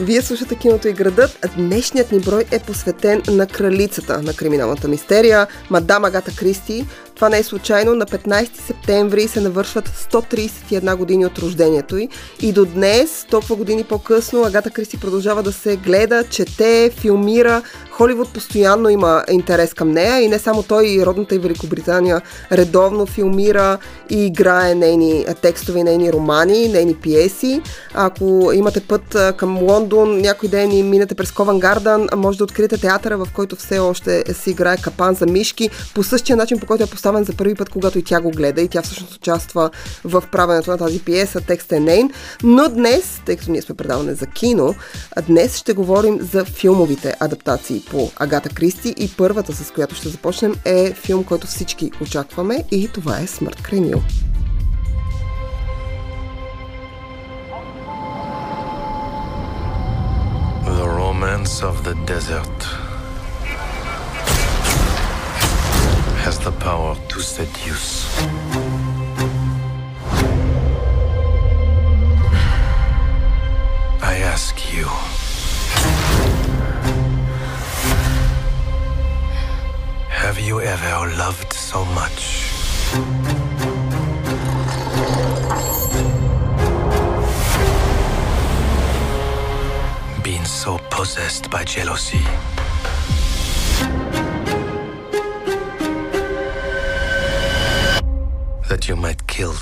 Вие слушате киното и градът. Днешният ни брой е посветен на кралицата на криминалната мистерия, мадам Агата Кристи. Това не е случайно. На 15 септември се навършват 131 години от рождението й. И до днес, толкова години по-късно, Агата Кристи продължава да се гледа, чете, филмира. Холивуд постоянно има интерес към нея и не само той, и родната и Великобритания редовно филмира и играе нейни текстове, нейни романи, нейни пиеси. Ако имате път към Лондон, някой ден и минете през Кован Гарден, може да откриете театъра, в който все още се играе капан за мишки, по същия начин, по който е поставен за първи път, когато и тя го гледа и тя всъщност участва в правенето на тази пиеса, текст е нейн. Но днес, тъй като ние сме предаване за кино, днес ще говорим за филмовите адаптации по Агата Кристи и първата, с която ще започнем, е филм, който всички очакваме и това е Смърт край Нил. The romance of the desert has the power to seduce. I ask you. Have you ever loved so much? Been so possessed by jealousy. That you might kill.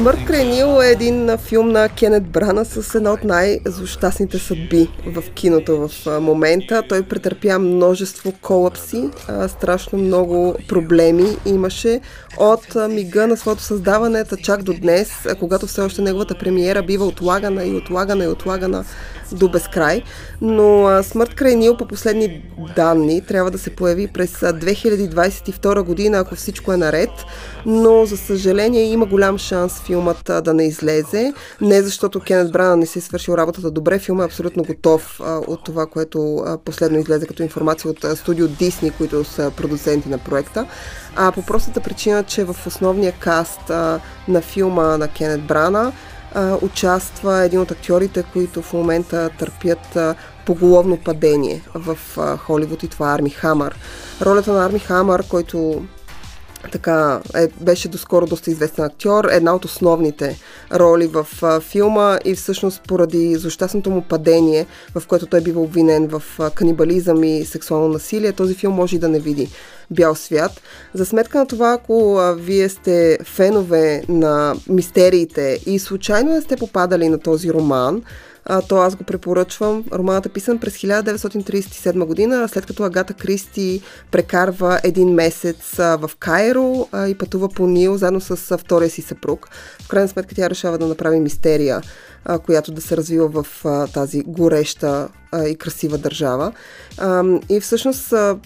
Смърт край Нил е един филм на Кенет Брана с една от най-злощастните съдби в киното в момента. Той претърпя множество колапси, страшно много проблеми имаше от мига на своето създаване, чак до днес, когато все още неговата премиера бива отлагана и отлагана и отлагана до безкрай. Но Смърт край по последни данни трябва да се появи през 2022 година, ако всичко е наред. Но, за съжаление, има голям шанс филмът да не излезе. Не защото Кенет Брана не си е свършил работата добре. Филмът е абсолютно готов а, от това, което а, последно излезе като информация от а, студио Дисни, които са продуценти на проекта. А по простата причина, че в основния каст а, на филма на Кенет Брана а, участва един от актьорите, които в момента търпят а, поголовно падение в а, Холивуд и това е Арми Хамър. Ролята на Арми Хамър, който така, е, беше доскоро доста известен актьор, една от основните роли в а, филма и всъщност поради злощастното му падение, в което той бива обвинен в а, канибализъм и сексуално насилие, този филм може и да не види бял свят. За сметка на това, ако а, вие сте фенове на мистериите и случайно не сте попадали на този роман, а, то аз го препоръчвам. Романът е писан през 1937 година, след като Агата Кристи прекарва един месец а, в Кайро а, и пътува по Нил заедно с а, втория си съпруг. Крайна сметка тя решава да направи мистерия, а, която да се развива в а, тази гореща а, и красива държава. А, и всъщност а,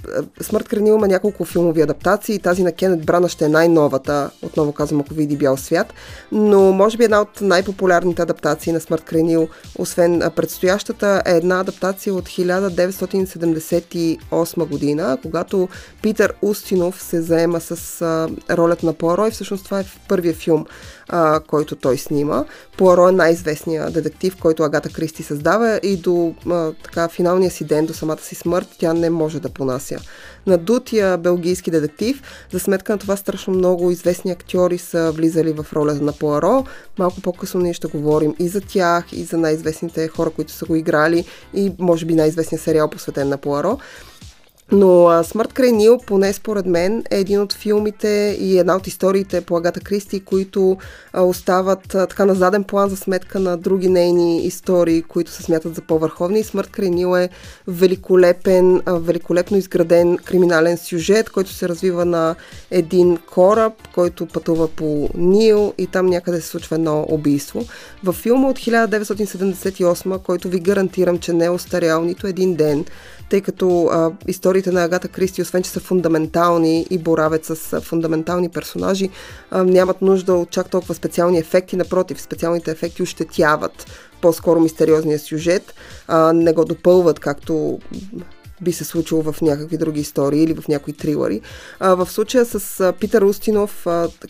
Смърт Кренил има няколко филмови адаптации. Тази на Кенет Брана ще е най-новата, отново казвам, ако види бял свят. Но може би една от най-популярните адаптации на Смърт Кренил, освен предстоящата, е една адаптация от 1978 година, когато Питър Устинов се заема с а, ролята на Пуаро и всъщност това е първият филм, а, който той снима. Пуаро е най-известният детектив, който Агата Кристи създава и до а, така, финалния си ден, до самата си смърт, тя не може да понася. Надутия белгийски детектив, за сметка на това страшно много известни актьори са влизали в ролята на Пуаро. Малко по-късно ние ще говорим и за тях, и за най-известните хора, които са го играли, и може би най-известният сериал посветен на Пуаро. Но Смърт край Нил, поне според мен, е един от филмите и една от историите по Агата Кристи, които а, остават а, така на заден план за сметка на други нейни истории, които се смятат за по-върховни. И Смърт край Нил е великолепен, а, великолепно изграден криминален сюжет, който се развива на един кораб, който пътува по Нил и там някъде се случва едно убийство. В филма от 1978, който ви гарантирам, че не е остарял нито един ден, тъй като а, историите на Агата Кристи, освен че са фундаментални и боравят с а, фундаментални персонажи, а, нямат нужда от чак толкова специални ефекти. Напротив, специалните ефекти ощетяват по-скоро мистериозния сюжет, а, не го допълват, както би се случило в някакви други истории или в някои трилъри. А, в случая с а, Питър Устинов,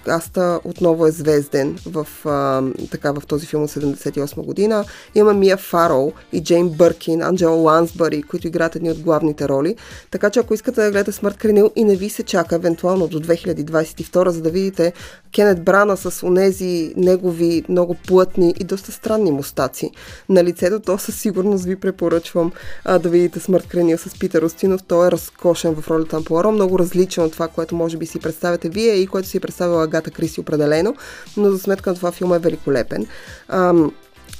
Аста отново е звезден в, а, така, в този филм от 78 година. Има Мия Фарол и Джейн Бъркин, Анджела Лансбъри, които играят едни от главните роли. Така че ако искате да гледате Смърт Кренил и не ви се чака евентуално до 2022, за да видите Кенет Брана с онези негови много плътни и доста странни мустаци на лицето, то със сигурност ви препоръчвам а, да видите Смърт Кренил с Питър Устинов. Той е разкошен в ролята на Пуаро, много различен от това, което може би си представяте вие и което си е представила Агата Криси определено, но за сметка на това филм е великолепен. Ам,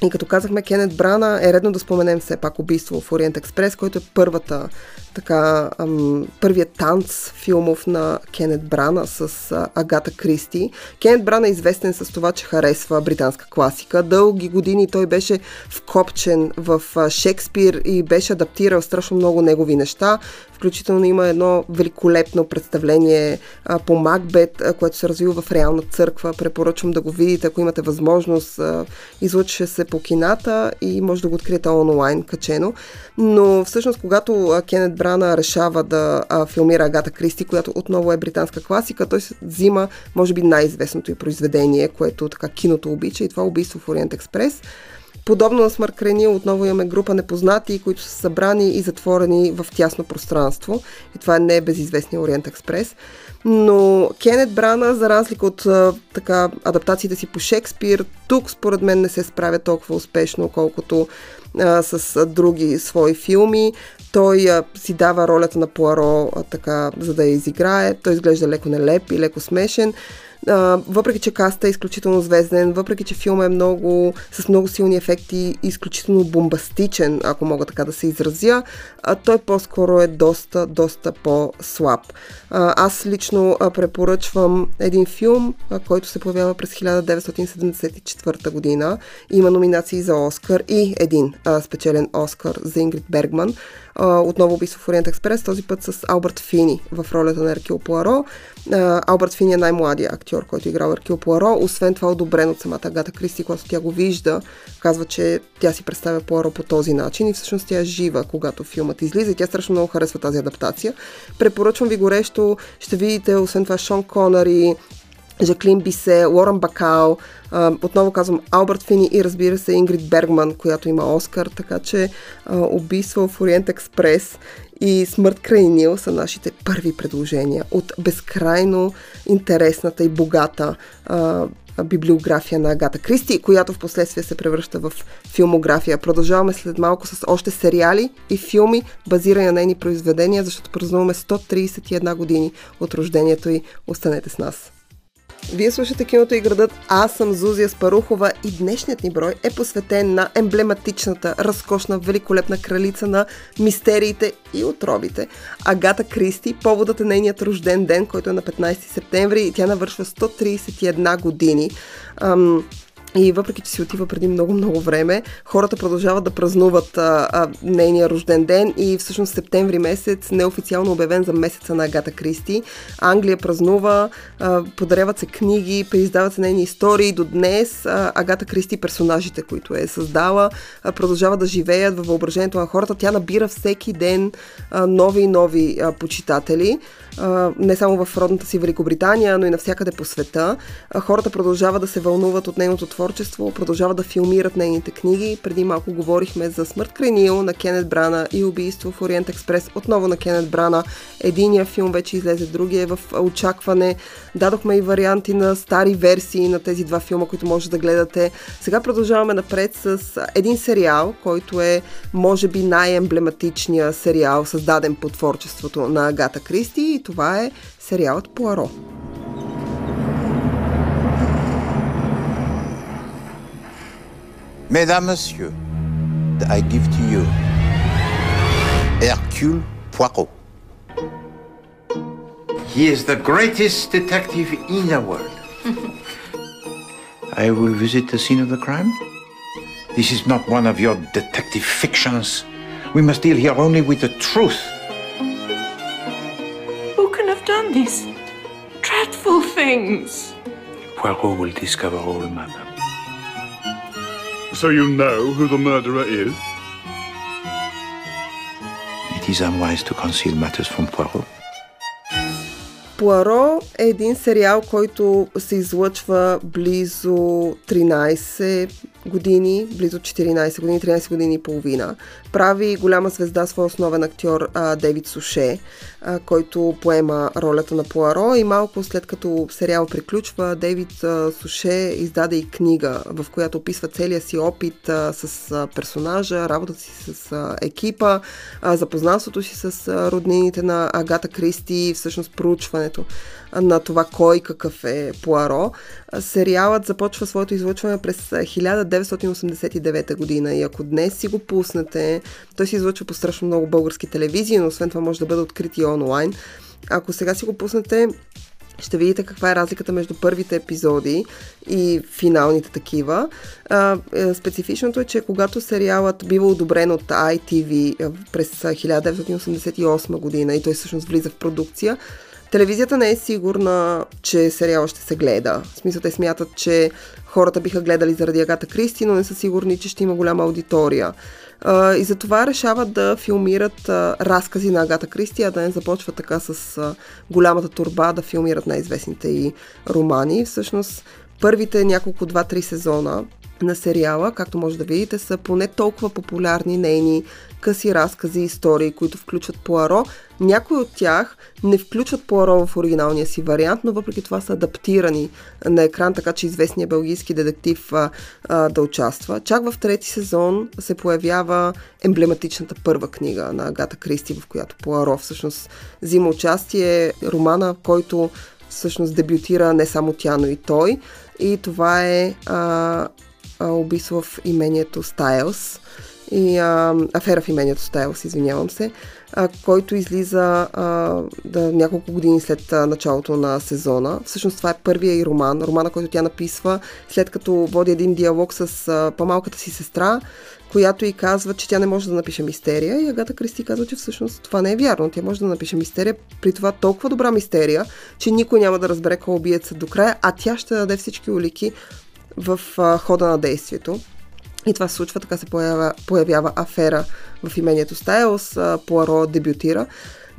и като казахме Кенет Брана, е редно да споменем все пак убийство в Ориент Експрес, който е първата така, ам, първият танц филмов на Кенет Брана с а, Агата Кристи. Кенет Брана е известен с това, че харесва британска класика. Дълги години той беше вкопчен в а, Шекспир и беше адаптирал страшно много негови неща. Включително има едно великолепно представление а, по Макбет, а, което се развива в реална църква. Препоръчвам да го видите, ако имате възможност. А, излъчва се по кината и може да го откриете онлайн качено. Но всъщност, когато Кенет Брана решава да а, филмира Агата Кристи, която отново е британска класика, той взима, може би, най-известното и произведение, което така киното обича и това е убийство в Ориент Експрес. Подобно на Смърт Кренил, отново имаме група непознати, които са събрани и затворени в тясно пространство. И това не е безизвестния Ориент Експрес. Но Кенет Брана, за разлика от така, адаптациите си по Шекспир, тук според мен не се справя толкова успешно, колкото а, с други свои филми. Той а, си дава ролята на Пуаро, а, така, за да я изиграе. Той изглежда леко нелеп и леко смешен. А, въпреки, че каста е изключително звезден, въпреки, че филма е много, с много силни ефекти, изключително бомбастичен, ако мога така да се изразя, а, той по-скоро е доста, доста по-слаб. А, аз лично а, препоръчвам един филм, а, който се появява през 1974 година. Има номинации за Оскар и един а, спечелен Оскар за Ингрид Бергман. Отново убийство в Ориент Експрес, този път с Алберт Фини в ролята на Еркил Пуаро. А, Алберт Фини е най-младия актьор, който е играл Еркил Пуаро. Освен това, одобрен от самата Агата Кристи, когато тя го вижда, казва, че тя си представя Пуаро по този начин и всъщност тя е жива, когато филмът излиза и тя страшно много харесва тази адаптация. Препоръчвам ви горещо. Ще видите, освен това, Шон Конъри, Жаклин Бисе, Лорен Бакал, отново казвам Алберт Фини и разбира се Ингрид Бергман, която има Оскар, така че убийство в Ориент Експрес и Смърт край Нил са нашите първи предложения от безкрайно интересната и богата библиография на Агата Кристи, която в последствие се превръща в филмография. Продължаваме след малко с още сериали и филми, базирани на нейни произведения, защото празнуваме 131 години от рождението и останете с нас. Вие слушате киното и градът. Аз съм Зузия Спарухова и днешният ни брой е посветен на емблематичната, разкошна, великолепна кралица на мистериите и отробите. Агата Кристи, поводът е нейният рожден ден, който е на 15 септември и тя навършва 131 години. Ам, и въпреки, че си отива преди много-много време, хората продължават да празнуват а, а, нейния рожден ден и всъщност септември месец, неофициално обявен за месеца на Агата Кристи. Англия празнува, а, подаряват се книги, преиздават се нейни истории. До днес а, Агата Кристи, персонажите, които е създала, а, продължават да живеят във въображението на хората. Тя набира всеки ден а, нови и нови а, почитатели не само в родната си Великобритания, но и навсякъде по света. Хората продължават да се вълнуват от нейното творчество, продължават да филмират нейните книги. Преди малко говорихме за Смърт край Нил на Кенет Брана и Убийство в Ориент Експрес отново на Кенет Брана. Единия филм вече излезе, другия е в очакване. Дадохме и варианти на стари версии на тези два филма, които може да гледате. Сега продължаваме напред с един сериал, който е може би най-емблематичният сериал, създаден по творчеството на Агата Кристи това е сериалът Пуаро. Mesdames, Messieurs, I give to you Hercule Poirot. He is the greatest detective in the world. I will visit the scene of the crime. This is not one of your detective fictions. We must deal here only with the truth. Who can have done these dreadful things? Poirot will discover all, madame. So you know who the murderer is? it is unwise to conceal matters from Poirot. Пуаро е един сериал, който се излъчва близо 13 години, близо 14 години, 13 години и половина. Прави голяма звезда своя основен актьор а, Дейвид Суше, а, който поема ролята на Пуаро и малко след като сериал приключва, Дейвид а, Суше издаде и книга, в която описва целия си опит а, с а, персонажа, работата си с а, екипа, а, запознанството си с а, роднините на Агата Кристи, всъщност проучването на това кой какъв е Пуаро. Сериалът започва своето излъчване през 1989 година и ако днес си го пуснете, той се излъчва по страшно много български телевизии, но освен това може да бъде открит и онлайн. Ако сега си го пуснете, ще видите каква е разликата между първите епизоди и финалните такива. Е, специфичното е, че когато сериалът бива одобрен от ITV през 1988 година и той всъщност влиза в продукция, Телевизията не е сигурна, че сериала ще се гледа. В смисъл те смятат, че хората биха гледали заради Агата Кристи, но не са сигурни, че ще има голяма аудитория. И затова решават да филмират разкази на Агата Кристи, а да не започва така с голямата турба да филмират най-известните и романи. Всъщност, първите няколко, два-три сезона на сериала, както може да видите, са поне толкова популярни нейни къси разкази и истории, които включват Пуаро. Някои от тях не включват Пуаро в оригиналния си вариант, но въпреки това са адаптирани на екран, така че известният белгийски детектив а, а, да участва. Чак в трети сезон се появява емблематичната първа книга на Агата Кристи, в която Пуаро всъщност взима участие. Романа, който всъщност дебютира не само тя, но и той. И това е а, убийство в имението Стайлс и а, афера в имението Стайлс, извинявам се, а, който излиза а, да, няколко години след а, началото на сезона. Всъщност това е първия и роман, романа, който тя написва след като води един диалог с а, по-малката си сестра, която и казва, че тя не може да напише мистерия и Агата Кристи казва, че всъщност това не е вярно. Тя може да напише мистерия, при това толкова добра мистерия, че никой няма да разбере кой убиеца до края, а тя ще даде всички улики в а, хода на действието. И това се случва, така се появява, появява афера в имението Стайлс, Пуаро дебютира.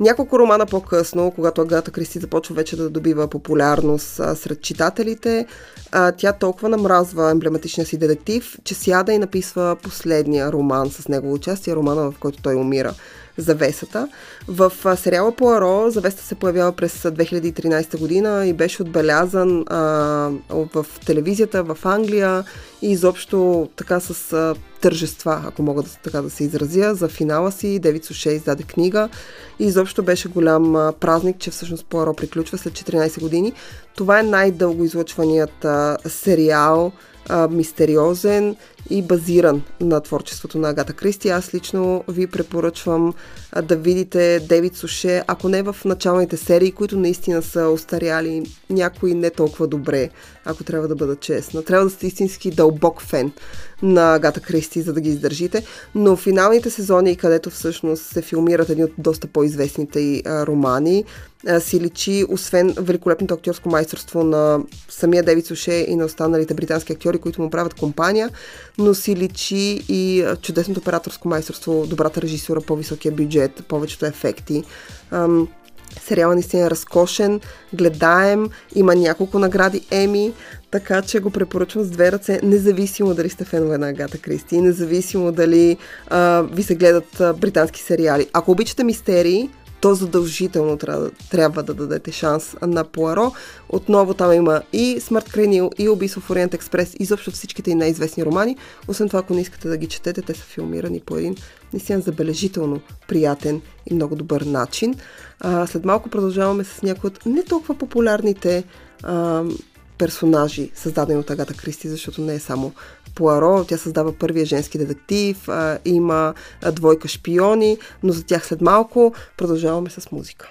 Няколко романа по-късно, когато Агата Кристи започва вече да добива популярност а, сред читателите, а, тя толкова намразва емблематичния си детектив, че сяда и написва последния роман с негово участие, романа в който той умира завесата. В сериала Пуаро завеста се появява през 2013 година и беше отбелязан а, в телевизията в Англия и изобщо така с а, тържества, ако мога да, така да се изразя, за финала си. Девид Суше издаде книга и изобщо беше голям а, празник, че всъщност Пуаро приключва след 14 години. Това е най-дълго излъчваният а, сериал а, мистериозен и базиран на творчеството на Агата Кристи. Аз лично ви препоръчвам а, да видите Девид Суше, ако не в началните серии, които наистина са остаряли някои не толкова добре, ако трябва да бъда честна. Трябва да сте истински дълбок фен на Агата Кристи, за да ги издържите. Но финалните сезони, където всъщност се филмират едни от доста по-известните и романи, си личи, освен великолепното актьорско майсторство на самия Девид Суше и на останалите британски актьори, които му правят компания, но си личи и чудесното операторско майсторство, добрата режисура, по-високия бюджет, повечето ефекти. Сериала наистина е разкошен, гледаем, има няколко награди Еми, така че го препоръчвам с две ръце, независимо дали сте фенове на Агата Кристи, независимо дали а, ви се гледат а, британски сериали. Ако обичате мистерии, то задължително трябва, трябва да дадете шанс на Пуаро. Отново там има и Смърт Кренил, и Убийство в Ориент Експрес, и изобщо всичките и най-известни романи. Освен това, ако не искате да ги четете, те са филмирани по един наистина забележително приятен и много добър начин. А, след малко продължаваме с някои от не толкова популярните а, персонажи, създадени от Агата Кристи, защото не е само Пуаро, тя създава първия женски детектив, а, има двойка шпиони, но за тях след малко продължаваме с музика.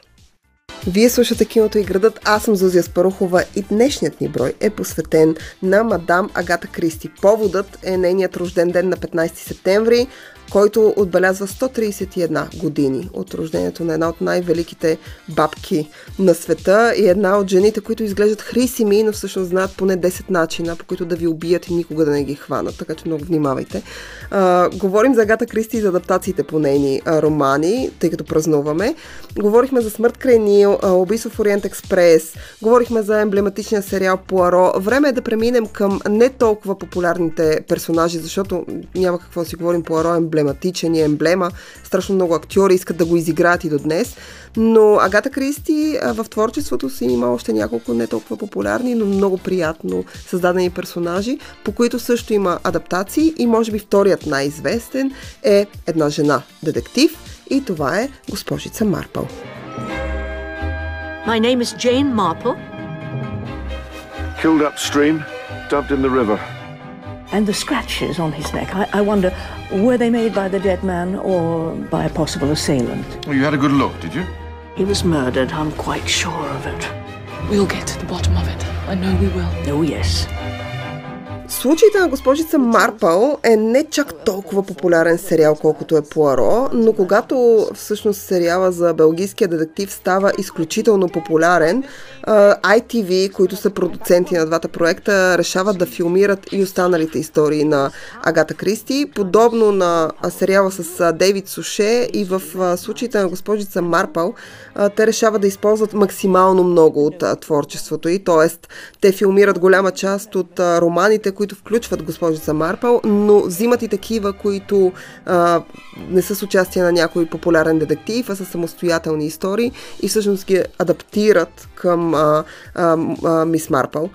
Вие слушате киното и градът, аз съм Зузия Спарухова и днешният ни брой е посветен на мадам Агата Кристи. Поводът е нейният рожден ден на 15 септември, който отбелязва 131 години от рождението на една от най-великите бабки на света и една от жените, които изглеждат хрисими, но всъщност знаят поне 10 начина, по които да ви убият и никога да не ги хванат, така че много внимавайте. А, говорим за Агата Кристи и за адаптациите по нейни а, романи, тъй като празнуваме. Говорихме за Смърт край Нил, Убийство в Ориент Експрес, говорихме за емблематичния сериал Пуаро. Време е да преминем към не толкова популярните персонажи, защото няма какво да си говорим, Пуаро е емблематичен и емблема. Страшно много актьори искат да го изиграят и до днес. Но Агата Кристи в творчеството си има още няколко не толкова популярни, но много приятно създадени персонажи, по които също има адаптации и може би вторият най-известен е една жена детектив и това е госпожица Марпъл. My name is Jane Marple. Killed upstream, dubbed in the river. And the scratches on his neck, I, I wonder, were they made by the dead man or by a possible assailant? Well, you had a good look, did you? He was murdered, I'm quite sure of it. We'll get to the bottom of it. I know we will. Oh, yes. Случаите на госпожица Марпъл е не чак толкова популярен сериал, колкото е Пуаро, но когато всъщност сериала за белгийския детектив става изключително популярен, ITV, които са продуценти на двата проекта, решават да филмират и останалите истории на Агата Кристи, подобно на сериала с Дейвид Суше и в случаите на госпожица Марпъл, те решават да използват максимално много от творчеството и, т.е. те филмират голяма част от романите, които включват госпожица Марпъл, но взимат и такива, които а, не са с участие на някой популярен детектив, а са самостоятелни истории и всъщност ги адаптират към а, а, а, Мис Марпъл.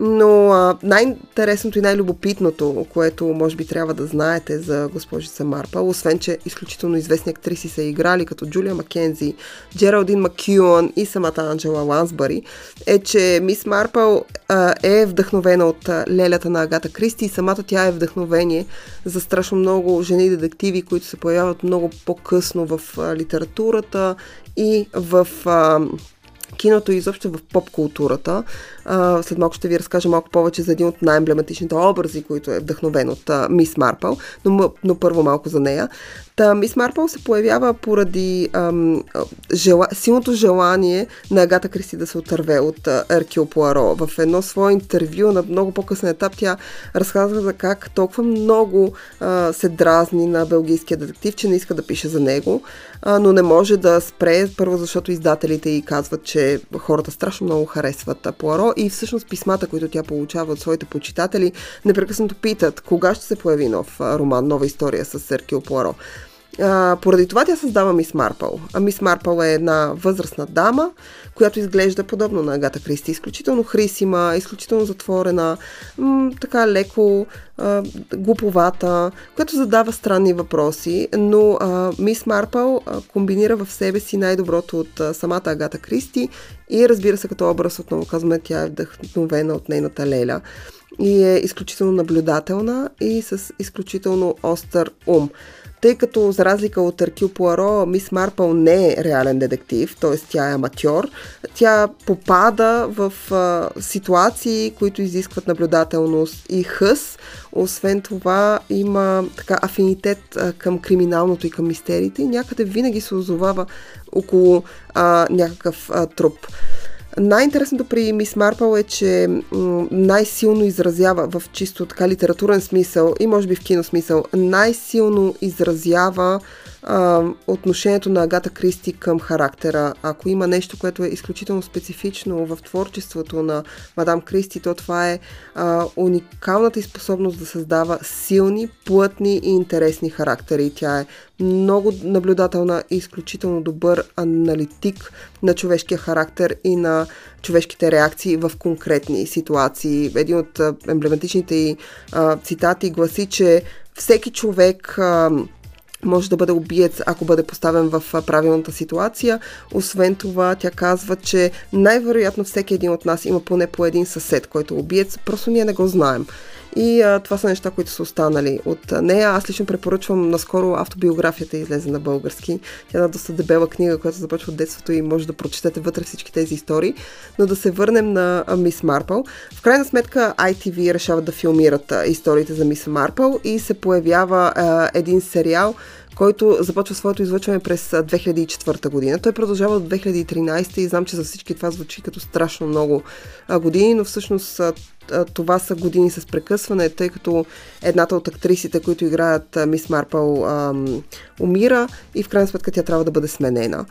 Но а, най-интересното и най-любопитното, което може би трябва да знаете за госпожица Марпа, освен че изключително известни актриси са играли, като Джулия Маккензи, Джералдин Макюан и самата Анджела Лансбари, е, че Мис Марпъл а, е вдъхновена от а, лелята на Агата Кристи и самата тя е вдъхновение за страшно много жени детективи, които се появяват много по-късно в а, литературата и в а, киното и изобщо в поп-културата. А, след малко ще ви разкажа малко повече за един от най-емблематичните образи, които е вдъхновен от а, Мис Марпъл, но, но първо малко за нея. Та, Мис Марпъл се появява поради ам, жела, силното желание на Агата Кристи да се отърве от Еркил Пуаро. В едно свое интервю на много по-късен етап тя разказва за как толкова много а, се дразни на белгийския детектив, че не иска да пише за него, а, но не може да спре, първо защото издателите й казват, че хората страшно много харесват Пуаро и всъщност писмата, които тя получава от своите почитатели, непрекъснато питат кога ще се появи нов роман, нова история с Серкио Пуаро. Поради това тя създава Мис Марпъл. А Мис Марпъл е една възрастна дама, която изглежда подобно на Агата Кристи. Изключително хрисима, изключително затворена, м- така леко а, глуповата, която задава странни въпроси, но а, Мис Марпъл а, комбинира в себе си най-доброто от а, самата Агата Кристи и разбира се като образ, отново казваме, тя е вдъхновена от нейната леля и е изключително наблюдателна и с изключително остър ум тъй като за разлика от Аркил Пуаро, Мис Марпъл не е реален детектив, т.е. тя е аматьор, тя попада в а, ситуации, които изискват наблюдателност и хъс. Освен това има така афинитет а, към криминалното и към мистериите и някъде винаги се озовава около а, някакъв а, труп. Най-интересното при Мис Марпъл е, че най-силно изразява в чисто така литературен смисъл и може би в кино смисъл, най-силно изразява а, отношението на Агата Кристи към характера. Ако има нещо, което е изключително специфично в творчеството на Мадам Кристи, то това е а, уникалната и способност да създава силни, плътни и интересни характери. Тя е много наблюдателна и изключително добър аналитик на човешкия характер и на човешките реакции в конкретни ситуации. Един от емблематичните и цитати гласи, че всеки човек а, може да бъде убиец, ако бъде поставен в правилната ситуация. Освен това, тя казва, че най-вероятно всеки един от нас има поне по един съсед, който е убиец, просто ние не го знаем. И а, това са неща, които са останали от нея. Аз лично препоръчвам наскоро автобиографията излезе на български. Тя е една доста дебела книга, която започва от детството и може да прочетете вътре всички тези истории. Но да се върнем на Мис Марпъл. В крайна сметка ITV решават да филмират а, историите за Мис Марпъл и се появява а, един сериал, който започва своето излъчване през 2004 година. Той продължава до 2013 и знам, че за всички това звучи като страшно много години, но всъщност това са години с прекъсване, тъй като едната от актрисите, които играят Мис Марпъл, умира и в крайна сметка тя трябва да бъде сменена.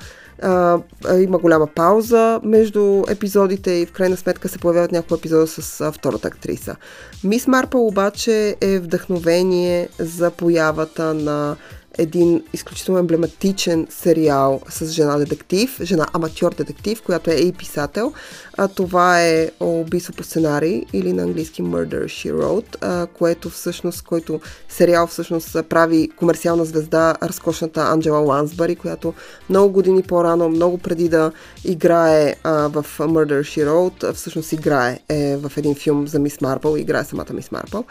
Има голяма пауза между епизодите и в крайна сметка се появяват няколко епизода с втората актриса. Мис Марпъл обаче е вдъхновение за появата на един изключително емблематичен сериал с жена детектив, жена аматьор детектив, която е и писател. А, това е убийство по сценарий или на английски Murder She Wrote, а, което всъщност, който сериал всъщност прави комерциална звезда разкошната Анджела Лансбари, която много години по-рано, много преди да играе а, в Murder She Wrote, всъщност играе е, в един филм за Мис Марпъл, играе самата Мис Марпъл.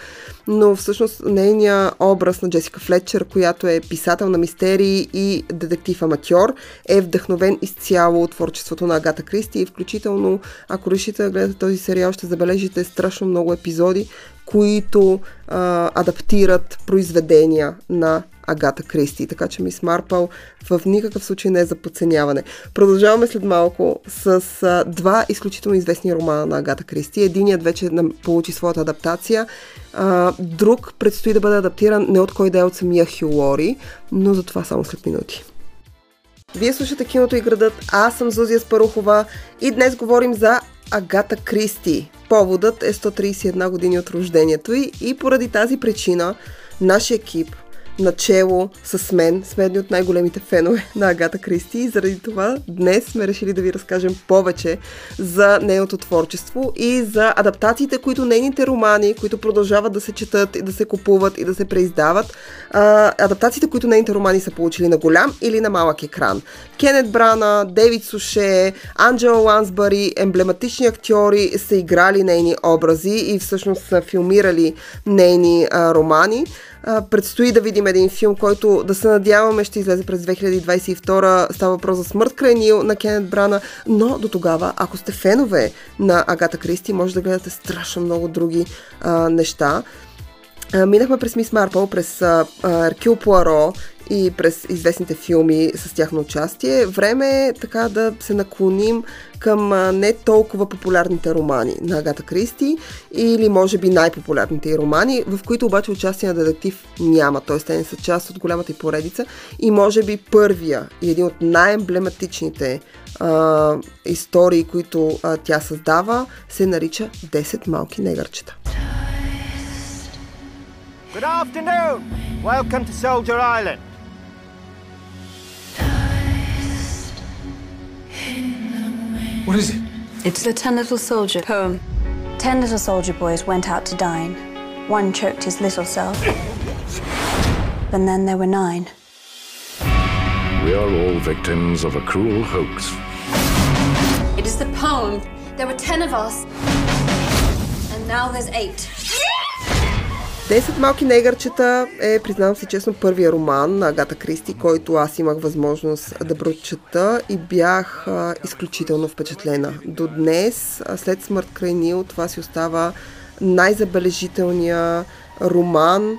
Но всъщност нейният образ на Джесика Флетчер, която е писател на мистерии и детектив-аматьор, е вдъхновен изцяло от творчеството на Агата Кристи и включително, ако решите да гледате този сериал, ще забележите страшно много епизоди, които а, адаптират произведения на Агата Кристи. Така че Мис Марпъл в никакъв случай не е за подценяване. Продължаваме след малко с а, два изключително известни романа на Агата Кристи. Единият вече получи своята адаптация. А, друг предстои да бъде адаптиран не от кой да е от самия Хю Лори, но за това само след минути. Вие слушате Киното и градът, аз съм Зузия Спарухова и днес говорим за Агата Кристи. Поводът е 131 години от рождението й и поради тази причина нашия екип начело с мен сме едни от най-големите фенове на Агата Кристи и заради това днес сме решили да ви разкажем повече за нейното творчество и за адаптациите, които нейните романи, които продължават да се четат и да се купуват и да се преиздават, а, адаптациите, които нейните романи са получили на голям или на малък екран. Кенет Брана, Дейвид Суше, Анджела Лансбари, емблематични актьори са играли нейни образи и всъщност са филмирали нейни а, романи. Предстои да видим един филм, който да се надяваме ще излезе през 2022. Става въпрос за смърт край Нил на Кенет Брана, но до тогава, ако сте фенове на Агата Кристи, може да гледате страшно много други а, неща. Минахме през Мис Марпъл, през Аркил Пуаро и през известните филми с тяхно участие. Време е така да се наклоним към не толкова популярните романи на Агата Кристи или може би най-популярните и романи, в които обаче участие на детектив няма, т.е. те не са част от голямата и поредица и може би първия и един от най-емблематичните а, истории, които а, тя създава, се нарича 10 малки негърчета. Good afternoon! Welcome to Soldier Island. What is it? It's the Ten Little Soldier poem. Ten little soldier boys went out to dine. One choked his little self. and then there were nine. We are all victims of a cruel hoax. It is the poem. There were ten of us. And now there's eight. 10 малки негърчета е, признавам си честно, първия роман на Агата Кристи, който аз имах възможност да прочета и бях а, изключително впечатлена. До днес, след смърт край Нил, това си остава най-забележителния роман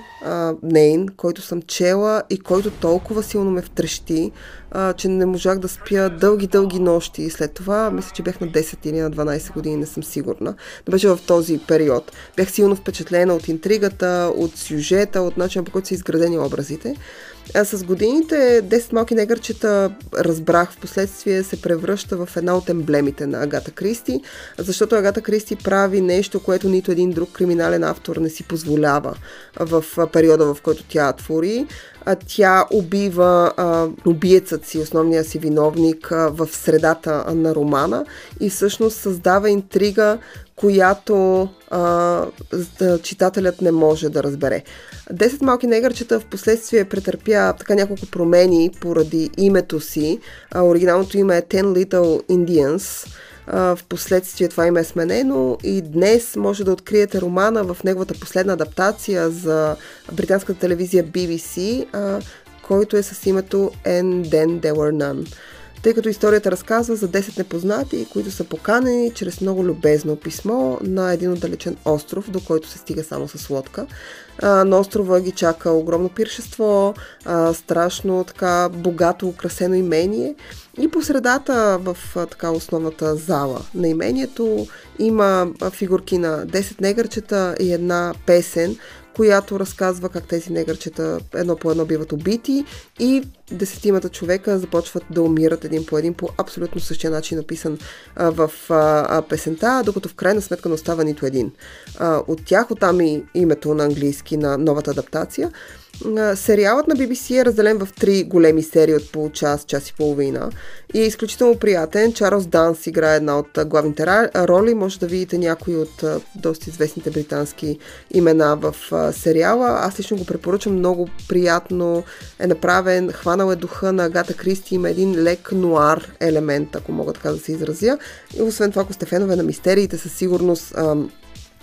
нейн, който съм чела и който толкова силно ме втрещи, а, че не можах да спя дълги-дълги нощи. След това, мисля, че бях на 10 или на 12 години, не съм сигурна. Да беше в този период. Бях силно впечатлена от интригата, от сюжета, от начина по който са изградени образите. А с годините 10 малки негърчета разбрах в последствие се превръща в една от емблемите на Агата Кристи, защото Агата Кристи прави нещо, което нито един друг криминален автор не си позволява в периода, в който тя твори. Тя убива а, убиецът си, основния си виновник а, в средата на романа и всъщност създава интрига, която а, читателят не може да разбере. Десет малки негърчета в последствие претърпя така няколко промени поради името си. А, оригиналното име е Ten Little Indians в последствие това им е сменено и днес може да откриете романа в неговата последна адаптация за британската телевизия BBC, който е с името And Then There Were None тъй като историята разказва за 10 непознати, които са поканени чрез много любезно писмо на един отдалечен остров, до който се стига само с лодка. На острова ги чака огромно пиршество, страшно така богато украсено имение и по средата в така основната зала на имението има фигурки на 10 негърчета и една песен, която разказва как тези негърчета едно по едно биват убити и десетимата човека започват да умират един по един по абсолютно същия начин написан а, в а, песента, докато в крайна сметка не остава нито един. А, от тях, оттам и името на английски на новата адаптация. Сериалът на BBC е разделен в три големи серии от по час, час и половина и е изключително приятен. Чарлз Данс играе една от главните роли. Може да видите някои от доста известните британски имена в сериала. Аз лично го препоръчам. Много приятно е направен. Хванал е духа на Агата Кристи. Има един лек нуар елемент, ако мога така да се изразя. И освен това, ако сте фенове на мистериите, със сигурност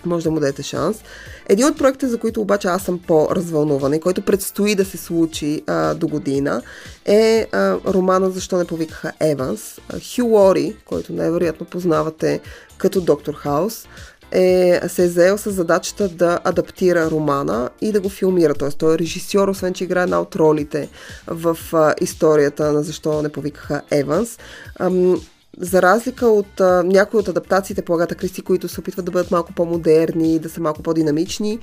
може да му дадете шанс. Един от проектите, за които обаче аз съм по-развълнувана и който предстои да се случи а, до година, е а, романа Защо не повикаха Еванс. Хю Лори, който най-вероятно познавате като Доктор Хаус, е, се е заел с задачата да адаптира романа и да го филмира. Т.е. той е режисьор, освен че играе една от ролите в а, историята на Защо не повикаха Еванс. Ам, за разлика от а, някои от адаптациите по Агата Кристи, които се опитват да бъдат малко по-модерни, да са малко по-динамични,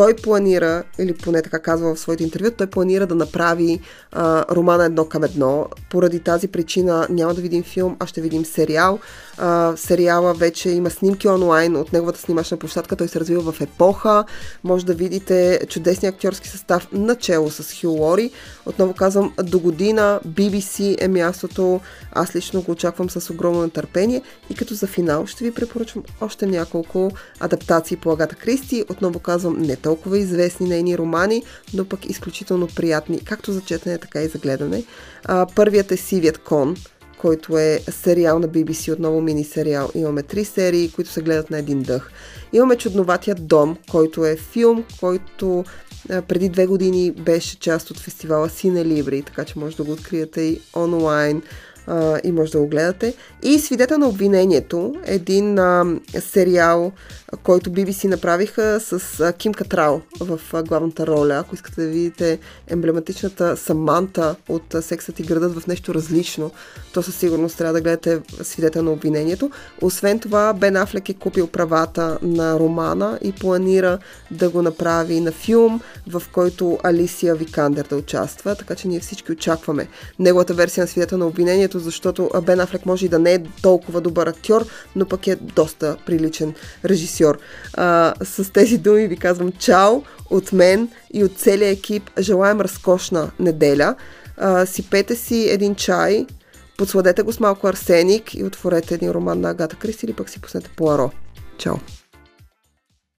той планира, или поне така казва в своите интервю, той планира да направи а, романа едно към едно. Поради тази причина няма да видим филм, а ще видим сериал. А, сериала вече има снимки онлайн от неговата снимачна площадка. Той се развива в епоха. Може да видите чудесния актьорски състав начало с Хю Лори. Отново казвам, до година BBC е мястото. Аз лично го очаквам с огромно нетърпение. И като за финал ще ви препоръчвам още няколко адаптации по Агата Кристи. Отново казвам, не толкова известни нейни романи, но пък изключително приятни, както за четене, така и за гледане. А, първият е Сивият кон, който е сериал на BBC, отново мини сериал. Имаме три серии, които се гледат на един дъх. Имаме Чудноватият дом, който е филм, който преди две години беше част от фестивала Сине Либри, така че може да го откриете и онлайн а, и може да го гледате. И Свидетел на обвинението, един а, сериал, който BBC направиха с а, Ким Катрал в а, главната роля. Ако искате да видите емблематичната Саманта от а, Сексът и градът в нещо различно, то със сигурност трябва да гледате Свидетел на обвинението. Освен това, Бен Афлек е купил правата на романа и планира да го направи на филм, в който Алисия Викандер да участва, така че ние всички очакваме неговата версия на Свидетел на обвинението, защото Бен Афлек може и да не е толкова добър актьор, но пък е доста приличен режисьор. А, с тези думи ви казвам чао от мен и от целия екип. Желаем разкошна неделя. А, сипете си един чай, подсладете го с малко арсеник и отворете един роман на Агата Кристи или пък си пуснете Пуаро. Чао!